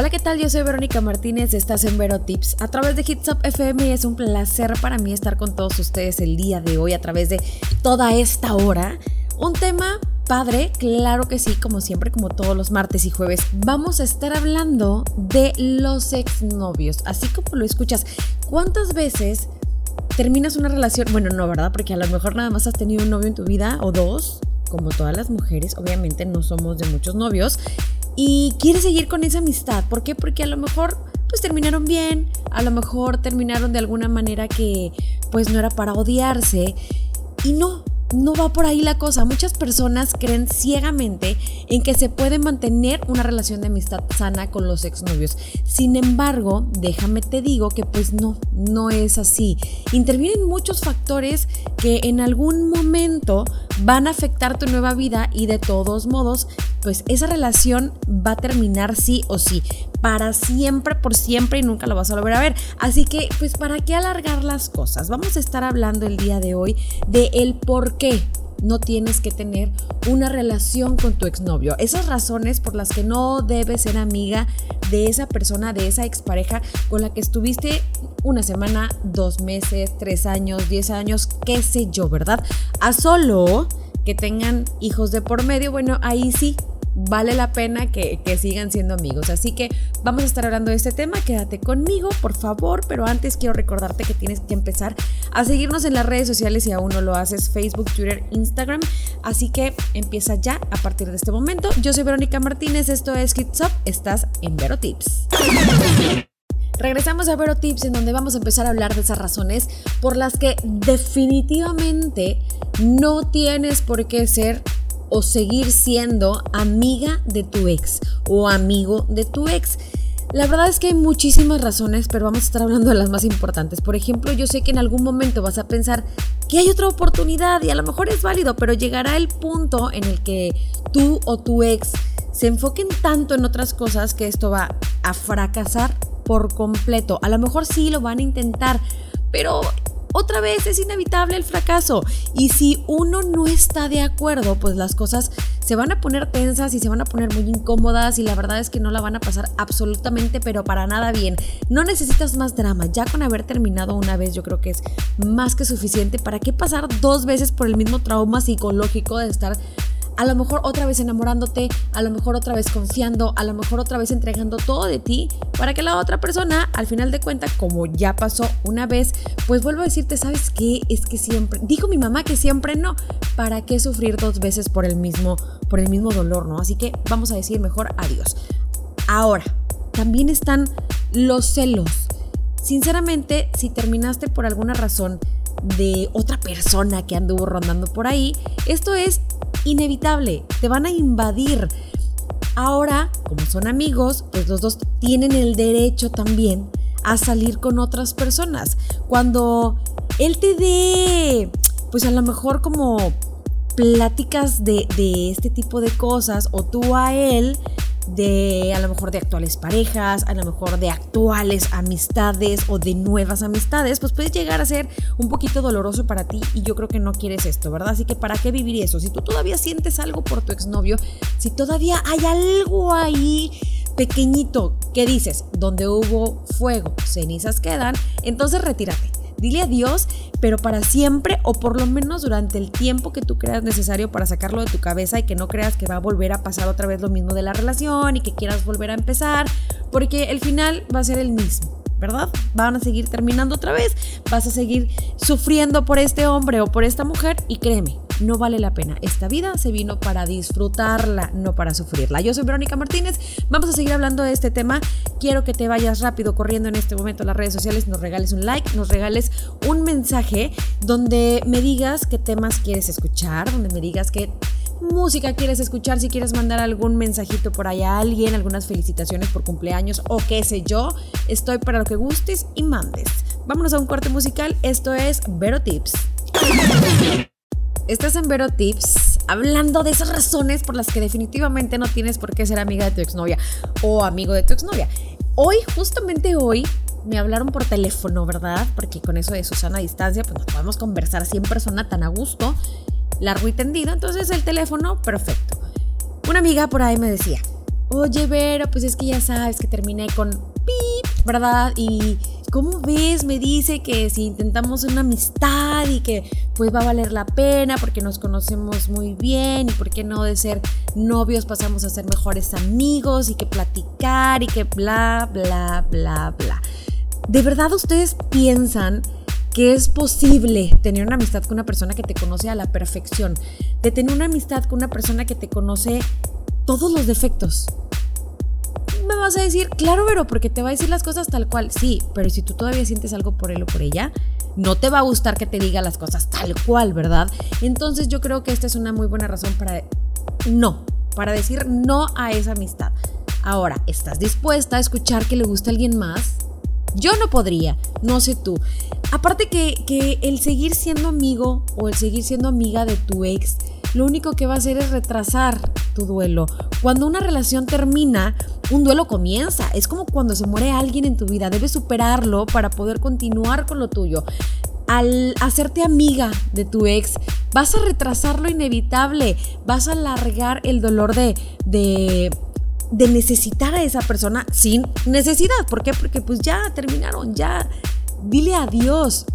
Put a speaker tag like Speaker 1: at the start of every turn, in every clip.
Speaker 1: Hola, ¿qué tal? Yo soy Verónica Martínez, estás en Vero Tips a través de Hits Up FM. Es un placer para mí estar con todos ustedes el día de hoy a través de toda esta hora. Un tema padre, claro que sí, como siempre, como todos los martes y jueves. Vamos a estar hablando de los exnovios, así como lo escuchas. ¿Cuántas veces terminas una relación? Bueno, no, ¿verdad? Porque a lo mejor nada más has tenido un novio en tu vida o dos, como todas las mujeres, obviamente no somos de muchos novios y quiere seguir con esa amistad. ¿Por qué? Porque a lo mejor pues terminaron bien, a lo mejor terminaron de alguna manera que pues no era para odiarse y no, no va por ahí la cosa. Muchas personas creen ciegamente en que se puede mantener una relación de amistad sana con los exnovios. Sin embargo, déjame te digo que pues no, no es así. Intervienen muchos factores que en algún momento van a afectar tu nueva vida y de todos modos, pues esa relación va a terminar sí o sí, para siempre, por siempre y nunca lo vas a volver a ver. Así que, pues, ¿para qué alargar las cosas? Vamos a estar hablando el día de hoy de el por qué no tienes que tener una relación con tu exnovio. Esas razones por las que no debes ser amiga de esa persona, de esa expareja con la que estuviste una semana, dos meses, tres años, diez años, qué sé yo, ¿verdad? A solo que tengan hijos de por medio, bueno, ahí sí vale la pena que, sigan siendo amigos. Así que vamos a estar hablando de este tema. Quédate conmigo, por favor. Pero antes quiero recordarte que tienes que empezar a seguirnos en las redes sociales si aún no lo haces, Facebook, Twitter, Instagram. Así que empieza ya a partir de este momento. Yo soy Verónica Martínez, esto es Kids Up, estás en Vero Tips. Regresamos a Vero Tips en donde vamos a empezar a hablar de esas razones por las que definitivamente no tienes por qué ser o seguir siendo amiga de tu ex o amigo de tu ex. La verdad es que hay muchísimas razones, pero vamos a estar hablando de las más importantes. Por ejemplo, yo sé que en algún momento vas a pensar que hay otra oportunidad y a lo mejor es válido, pero llegará el punto en el que tú o tu ex se enfoquen tanto en otras cosas que esto va a fracasar por completo. A lo mejor sí lo van a intentar, pero otra vez es inevitable el fracaso. Y si uno no está de acuerdo, pues las cosas se van a poner tensas y se van a poner muy incómodas y la verdad es que no la van a pasar absolutamente, pero para nada bien. No necesitas más drama. Ya con haber terminado una vez yo creo que es más que suficiente. ¿Para qué pasar dos veces por el mismo trauma psicológico de estar a lo mejor otra vez enamorándote, a lo mejor otra vez confiando, a lo mejor otra vez entregando todo de ti para que la otra persona, al final de cuentas, como ya pasó una vez, pues vuelva a decirte, ¿sabes qué? Es que siempre, dijo mi mamá que siempre no, ¿para qué sufrir dos veces por el mismo, por el mismo dolor, no? Así que vamos a decir mejor adiós. Ahora, también están los celos. Sinceramente, si terminaste por alguna razón de otra persona que anduvo rondando por ahí, esto es inevitable, te van a invadir. Ahora, como son amigos, pues los dos tienen el derecho también a salir con otras personas. Cuando él te dé, pues a lo mejor como pláticas de, de este tipo de cosas o tú a él, de a lo mejor de actuales parejas, a lo mejor de actuales amistades o de nuevas amistades, pues puede llegar a ser un poquito doloroso para ti y yo creo que no quieres esto, ¿verdad? Así que ¿para qué vivir eso? Si tú todavía sientes algo por tu exnovio, si todavía hay algo ahí pequeñito que dices, donde hubo fuego, cenizas quedan, entonces retírate Dile adiós, pero para siempre o por lo menos durante el tiempo que tú creas necesario para sacarlo de tu cabeza y que no creas que va a volver a pasar otra vez lo mismo de la relación y que quieras volver a empezar, porque el final va a ser el mismo. ¿verdad? Van a seguir terminando otra vez, vas a seguir sufriendo por este hombre o por esta mujer y créeme, no vale la pena. Esta vida se vino para disfrutarla, no para sufrirla. Yo soy Verónica Martínez, vamos a seguir hablando de este tema. Quiero que te vayas rápido corriendo en este momento a las redes sociales, nos regales un like, nos regales un mensaje donde me digas qué temas quieres escuchar, donde me digas qué música quieres escuchar, si quieres mandar algún mensajito por allá a alguien, algunas felicitaciones por cumpleaños o qué sé yo, estoy para lo que gustes y mandes. Vámonos a un corte musical, esto es Vero Tips. Estás en Vero Tips hablando de esas razones por las que definitivamente no tienes por qué ser amiga de tu exnovia o amigo de tu exnovia. Hoy, justamente hoy, me hablaron por teléfono, ¿verdad? Porque con eso de Susana a distancia, pues nos podemos conversar así en persona tan a gusto largo y tendido, entonces el teléfono, perfecto. Una amiga por ahí me decía, oye, Vero, pues es que ya sabes que terminé con pip, ¿verdad? Y ¿cómo ves? Me dice que si intentamos una amistad y que pues va a valer la pena porque nos conocemos muy bien y por qué no de ser novios pasamos a ser mejores amigos y que platicar y que bla, bla, bla, bla. ¿De verdad ustedes piensan que es posible tener una amistad con una persona que te conoce a la perfección? De tener una amistad con una persona que te conoce todos los defectos. Me vas a decir, claro, pero porque te va a decir las cosas tal cual. Sí, pero si tú todavía sientes algo por él o por ella, no te va a gustar que te diga las cosas tal cual, ¿verdad? Entonces yo creo que esta es una muy buena razón para no, para decir no a esa amistad. Ahora, ¿estás dispuesta a escuchar que le gusta a alguien más? Yo no podría, no sé tú. Aparte que, que el seguir siendo amigo o el seguir siendo amiga de tu ex lo único que va a hacer es retrasar tu duelo. Cuando una relación termina, un duelo comienza. Es como cuando se muere alguien en tu vida. Debes superarlo para poder continuar con lo tuyo. Al hacerte amiga de tu ex, vas a retrasar lo inevitable. Vas a alargar el dolor de, de de necesitar a esa persona sin necesidad. ¿Por qué? Porque pues ya terminaron, ya dile adiós.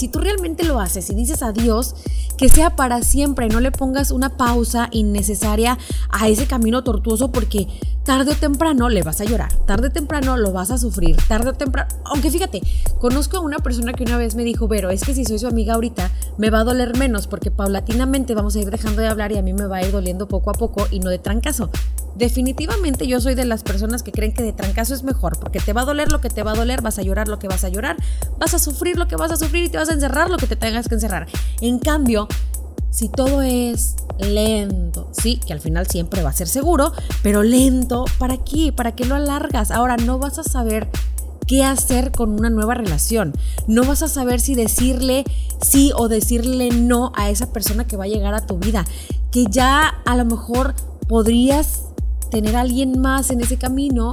Speaker 1: Si tú realmente lo haces y dices adiós, que sea para siempre, no le pongas una pausa innecesaria a ese camino tortuoso porque tarde o temprano le vas a llorar, tarde o temprano lo vas a sufrir, tarde o temprano, aunque fíjate, conozco a una persona que una vez me dijo, Vero, es que si soy su amiga ahorita, me va a doler menos porque paulatinamente vamos a ir dejando de hablar y a mí me va a ir doliendo poco a poco y no de trancazo. Definitivamente yo soy de las personas que creen que de trancazo es mejor, porque te va a doler lo que te va a doler, vas a llorar lo que vas a llorar, vas a sufrir lo que vas a sufrir y te vas a encerrar lo que te tengas que encerrar. En cambio, si todo es lento, sí, que al final siempre va a ser seguro, pero lento, ¿para qué? ¿Para qué lo alargas? Ahora no vas a saber qué hacer con una nueva relación. No vas a saber si decirle sí o decirle no a esa persona que va a llegar a tu vida, que ya a lo mejor podrías tener a alguien más en ese camino,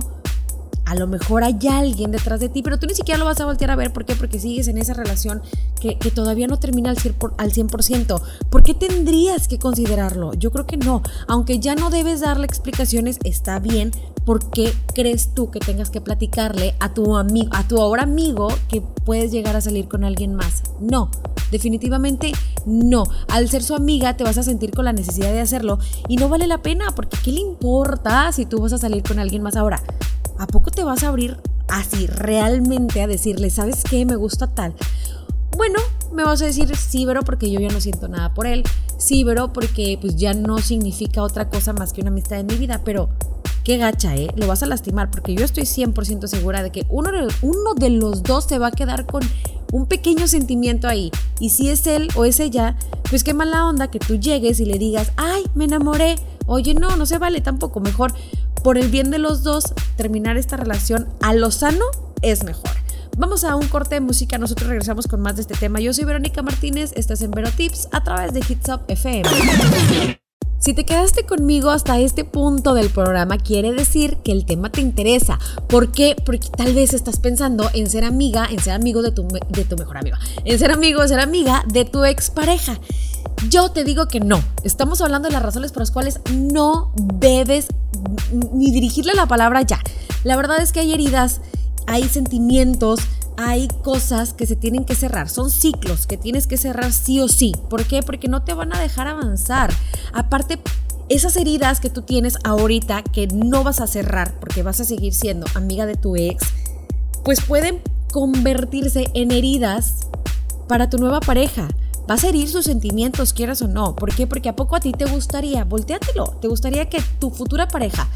Speaker 1: a lo mejor hay alguien detrás de ti, pero tú ni siquiera lo vas a voltear a ver. ¿Por qué? Porque sigues en esa relación que, todavía no termina al 100%. ¿Por qué tendrías que considerarlo? Yo creo que no. Aunque ya no debes darle explicaciones, está bien. ¿Por qué crees tú que tengas que platicarle a tu amigo, a tu ahora amigo que puedes llegar a salir con alguien más? No, definitivamente no. Al ser su amiga te vas a sentir con la necesidad de hacerlo y no vale la pena porque ¿qué le importa si tú vas a salir con alguien más ahora? ¿A poco te vas a abrir así realmente a decirle, ¿sabes qué? Me gusta tal. Bueno, me vas a decir sí, pero porque yo ya no siento nada por él. Sí, pero porque pues ya no significa otra cosa más que una amistad en mi vida. Pero qué gacha, ¿eh? Lo vas a lastimar porque yo estoy 100% segura de que uno, uno de los dos se va a quedar con un pequeño sentimiento ahí. Y si es él o es ella, pues qué mala onda que tú llegues y le digas, ay, me enamoré. Oye, no, no se vale tampoco. Mejor por el bien de los dos, terminar esta relación a lo sano es mejor. Vamos a un corte de música, nosotros regresamos con más de este tema. Yo soy Verónica Martínez, estás en Vero Tips a través de Hits Up FM. Si te quedaste conmigo hasta este punto del programa, quiere decir que el tema te interesa. ¿Por qué? Porque tal vez estás pensando en ser amiga, en ser amigo de tu, de tu mejor amiga, en ser amigo ser amiga de tu expareja. Yo te digo que no. Estamos hablando de las razones por las cuales no debes ni dirigirle la palabra ya. La verdad es que hay heridas, hay sentimientos, hay cosas que se tienen que cerrar, son ciclos que tienes que cerrar sí o sí. ¿Por qué? Porque no te van a dejar avanzar. Aparte, esas heridas que tú tienes ahorita que no vas a cerrar porque vas a seguir siendo amiga de tu ex, pues pueden convertirse en heridas para tu nueva pareja. Vas a herir sus sentimientos, quieras o no. ¿Por qué? Porque a poco a ti te gustaría, volteátelo, te gustaría que tu futura pareja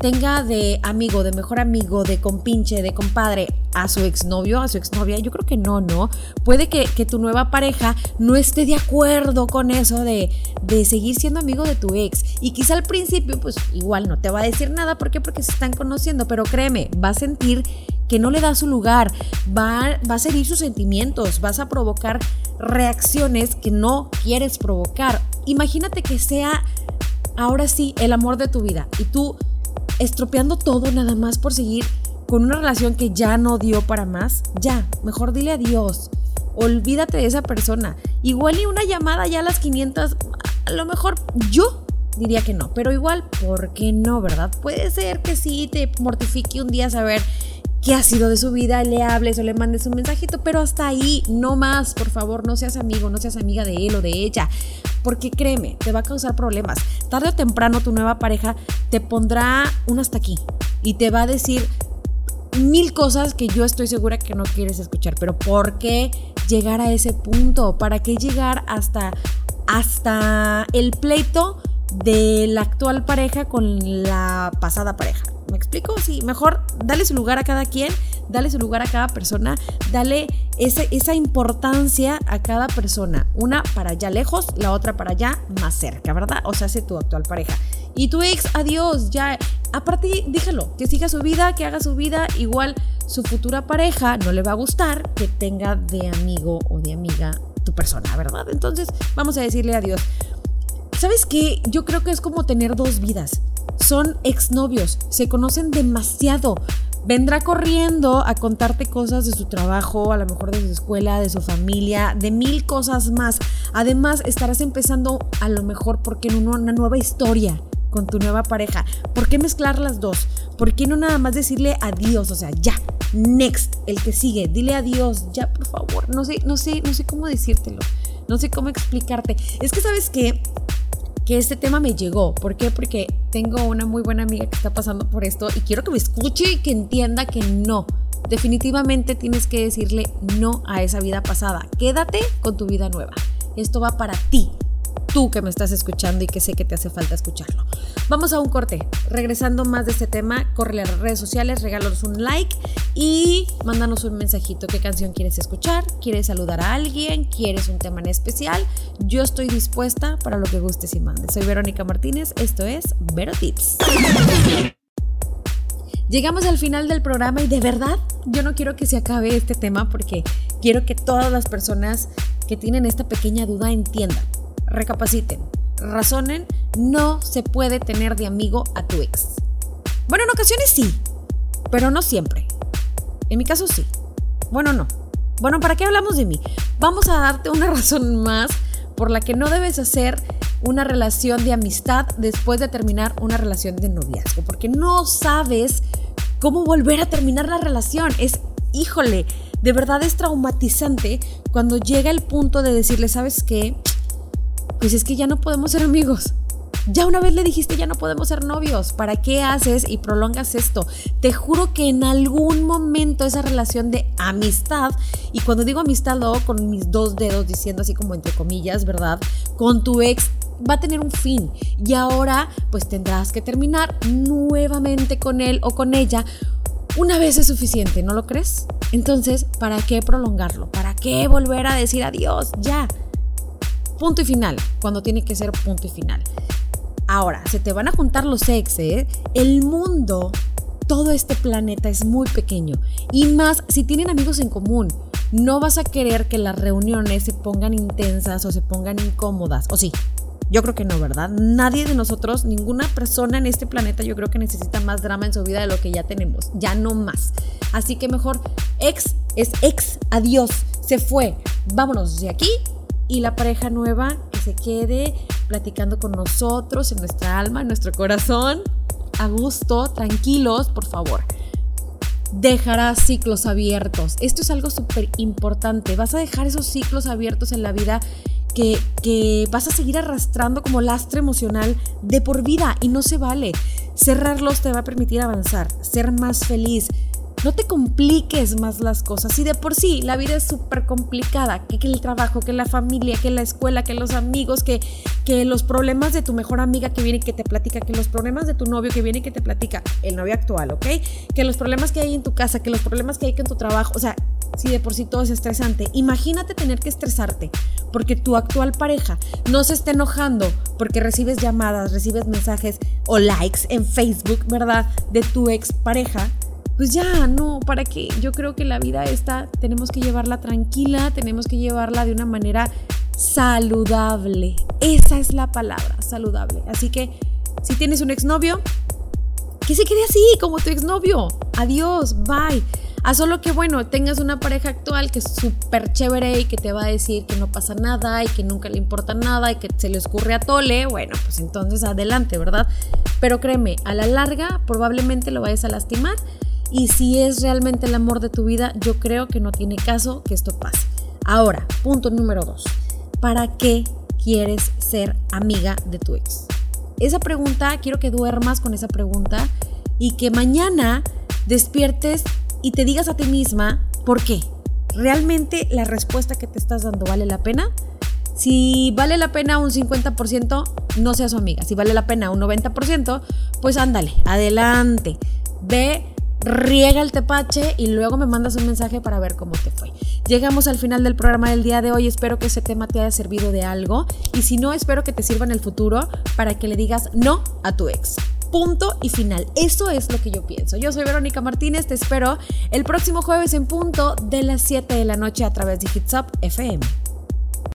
Speaker 1: tenga de amigo, de mejor amigo, de compinche, de compadre a su exnovio, a su exnovia, yo creo que no, ¿no? Puede que, tu nueva pareja no esté de acuerdo con eso de, de, seguir siendo amigo de tu ex. Y quizá al principio, pues igual no te va a decir nada. ¿Por qué? Porque se están conociendo. Pero créeme, va a sentir que no le da su lugar, va, a seguir sus sentimientos, vas a provocar reacciones que no quieres provocar. Imagínate que sea ahora sí el amor de tu vida y tú estropeando todo nada más por seguir con una relación que ya no dio para más, ya, mejor dile adiós. Olvídate de esa persona. Igual y una llamada ya a las 500, a lo mejor yo diría que no, pero igual, ¿por qué no, verdad? Puede ser que sí te mortifique un día saber qué ha sido de su vida, le hables o le mandes un mensajito, pero hasta ahí, no más, por favor, no seas amigo, no seas amiga de él o de ella, porque créeme, te va a causar problemas. Tarde o temprano tu nueva pareja te pondrá un hasta aquí y te va a decir mil cosas que yo estoy segura que no quieres escuchar, pero ¿por qué llegar a ese punto? ¿Para qué llegar hasta, hasta el pleito de la actual pareja con la pasada pareja? ¿Me explico? Sí, mejor dale su lugar a cada quien, dale su lugar a cada persona, dale esa importancia a cada persona. Una para allá lejos, la otra para allá más cerca, ¿verdad? O sea, hace tu actual pareja. Y tu ex, adiós, ya. Aparte, déjalo, que siga su vida, que haga su vida. Igual su futura pareja no le va a gustar que tenga de amigo o de amiga tu persona, ¿verdad? Entonces, vamos a decirle adiós. ¿Sabes qué? Yo creo que es como tener dos vidas son exnovios, se conocen demasiado. Vendrá corriendo a contarte cosas de su trabajo, a lo mejor de su escuela, de su familia, de mil cosas más. Además, estarás empezando a lo mejor porque en una nueva historia con tu nueva pareja. ¿Por qué mezclar las dos? ¿Por qué no nada más decirle adiós? O sea, ya, next, el que sigue, dile adiós, ya, por favor. No sé, no sé, no sé cómo decírtelo. No sé cómo explicarte. Es que sabes que que este tema me llegó. ¿Por qué? Porque tengo una muy buena amiga que está pasando por esto y quiero que me escuche y que entienda que no. Definitivamente tienes que decirle no a esa vida pasada. Quédate con tu vida nueva. Esto va para ti, tú que me estás escuchando y que sé que te hace falta escucharlo. Vamos a un corte. Regresando más de este tema, corre a las redes sociales, regálanos un like y mándanos un mensajito. ¿Qué canción quieres escuchar? ¿Quieres saludar a alguien? ¿Quieres un tema en especial? Yo estoy dispuesta para lo que gustes y mandes. Soy Verónica Martínez, esto es Vero Tips. Llegamos al final del programa y de verdad yo no quiero que se acabe este tema porque quiero que todas las personas que tienen esta pequeña duda entiendan recapaciten, razonen, no se puede tener de amigo a tu ex. Bueno, en ocasiones sí, pero no siempre. En mi caso sí. Bueno, no. Bueno, ¿para qué hablamos de mí? Vamos a darte una razón más por la que no debes hacer una relación de amistad después de terminar una relación de noviazgo, porque no sabes cómo volver a terminar la relación. Es, híjole, de verdad es traumatizante cuando llega el punto de decirle, ¿sabes qué? Pues es que ya no podemos ser amigos. Ya una vez le dijiste ya no podemos ser novios. ¿Para qué haces y prolongas esto? Te juro que en algún momento esa relación de amistad, y cuando digo amistad lo hago con mis dos dedos diciendo así como entre comillas, ¿verdad? Con tu ex va a tener un fin y ahora pues tendrás que terminar nuevamente con él o con ella. Una vez es suficiente, ¿no lo crees? Entonces, ¿para qué prolongarlo? ¿Para qué volver a decir adiós? Ya punto y final, cuando tiene que ser punto y final. Ahora, se te van a juntar los ex, ¿eh? El mundo, todo este planeta es muy pequeño. Y más si tienen amigos en común. No vas a querer que las reuniones se pongan intensas o se pongan incómodas. ¿O sí? Yo creo que no, ¿verdad? Nadie de nosotros, ninguna persona en este planeta, yo creo que necesita más drama en su vida de lo que ya tenemos. Ya no más. Así que mejor, ex es ex, adiós, se fue. Vámonos de aquí y la pareja nueva que se quede platicando con nosotros en nuestra alma, en nuestro corazón, a gusto, tranquilos, por favor. Dejarás ciclos abiertos. Esto es algo súper importante. Vas a dejar esos ciclos abiertos en la vida que, que, vas a seguir arrastrando como lastre emocional de por vida y no se vale. Cerrarlos te va a permitir avanzar, ser más feliz, no te compliques más las cosas. Si de por sí la vida es súper complicada, que, el trabajo, que la familia, que la escuela, que los amigos, que, que los problemas de tu mejor amiga que viene y que te platica, que los problemas de tu novio que viene y que te platica, el novio actual, ¿ok? Que los problemas que hay en tu casa, que los problemas que hay en tu trabajo, o sea, si de por sí todo es estresante, imagínate tener que estresarte porque tu actual pareja no se está enojando porque recibes llamadas, recibes mensajes o likes en Facebook, ¿verdad? De tu ex pareja pues ya, no, ¿para qué? Yo creo que la vida esta tenemos que llevarla tranquila, tenemos que llevarla de una manera saludable. Esa es la palabra, saludable. Así que si tienes un exnovio, que se quede así, como tu exnovio. Adiós, bye. A solo que, bueno, tengas una pareja actual que es súper chévere y que te va a decir que no pasa nada y que nunca le importa nada y que se le escurre a tole, bueno, pues entonces adelante, ¿verdad? Pero créeme, a la larga probablemente lo vayas a lastimar y si es realmente el amor de tu vida, yo creo que no tiene caso que esto pase. Ahora, punto número dos. ¿Para qué quieres ser amiga de tu ex? Esa pregunta, quiero que duermas con esa pregunta y que mañana despiertes y te digas a ti misma, ¿por qué? ¿Realmente la respuesta que te estás dando vale la pena? Si vale la pena un 50%, no seas su amiga. Si vale la pena un 90%, pues ándale, adelante. Ve riega el tepache y luego me mandas un mensaje para ver cómo te fue. Llegamos al final del programa del día de hoy, espero que ese tema te haya servido de algo y si no, espero que te sirva en el futuro para que le digas no a tu ex. Punto y final. Eso es lo que yo pienso. Yo soy Verónica Martínez, te espero el próximo jueves en punto de las 7 de la noche a través de Hits Up FM.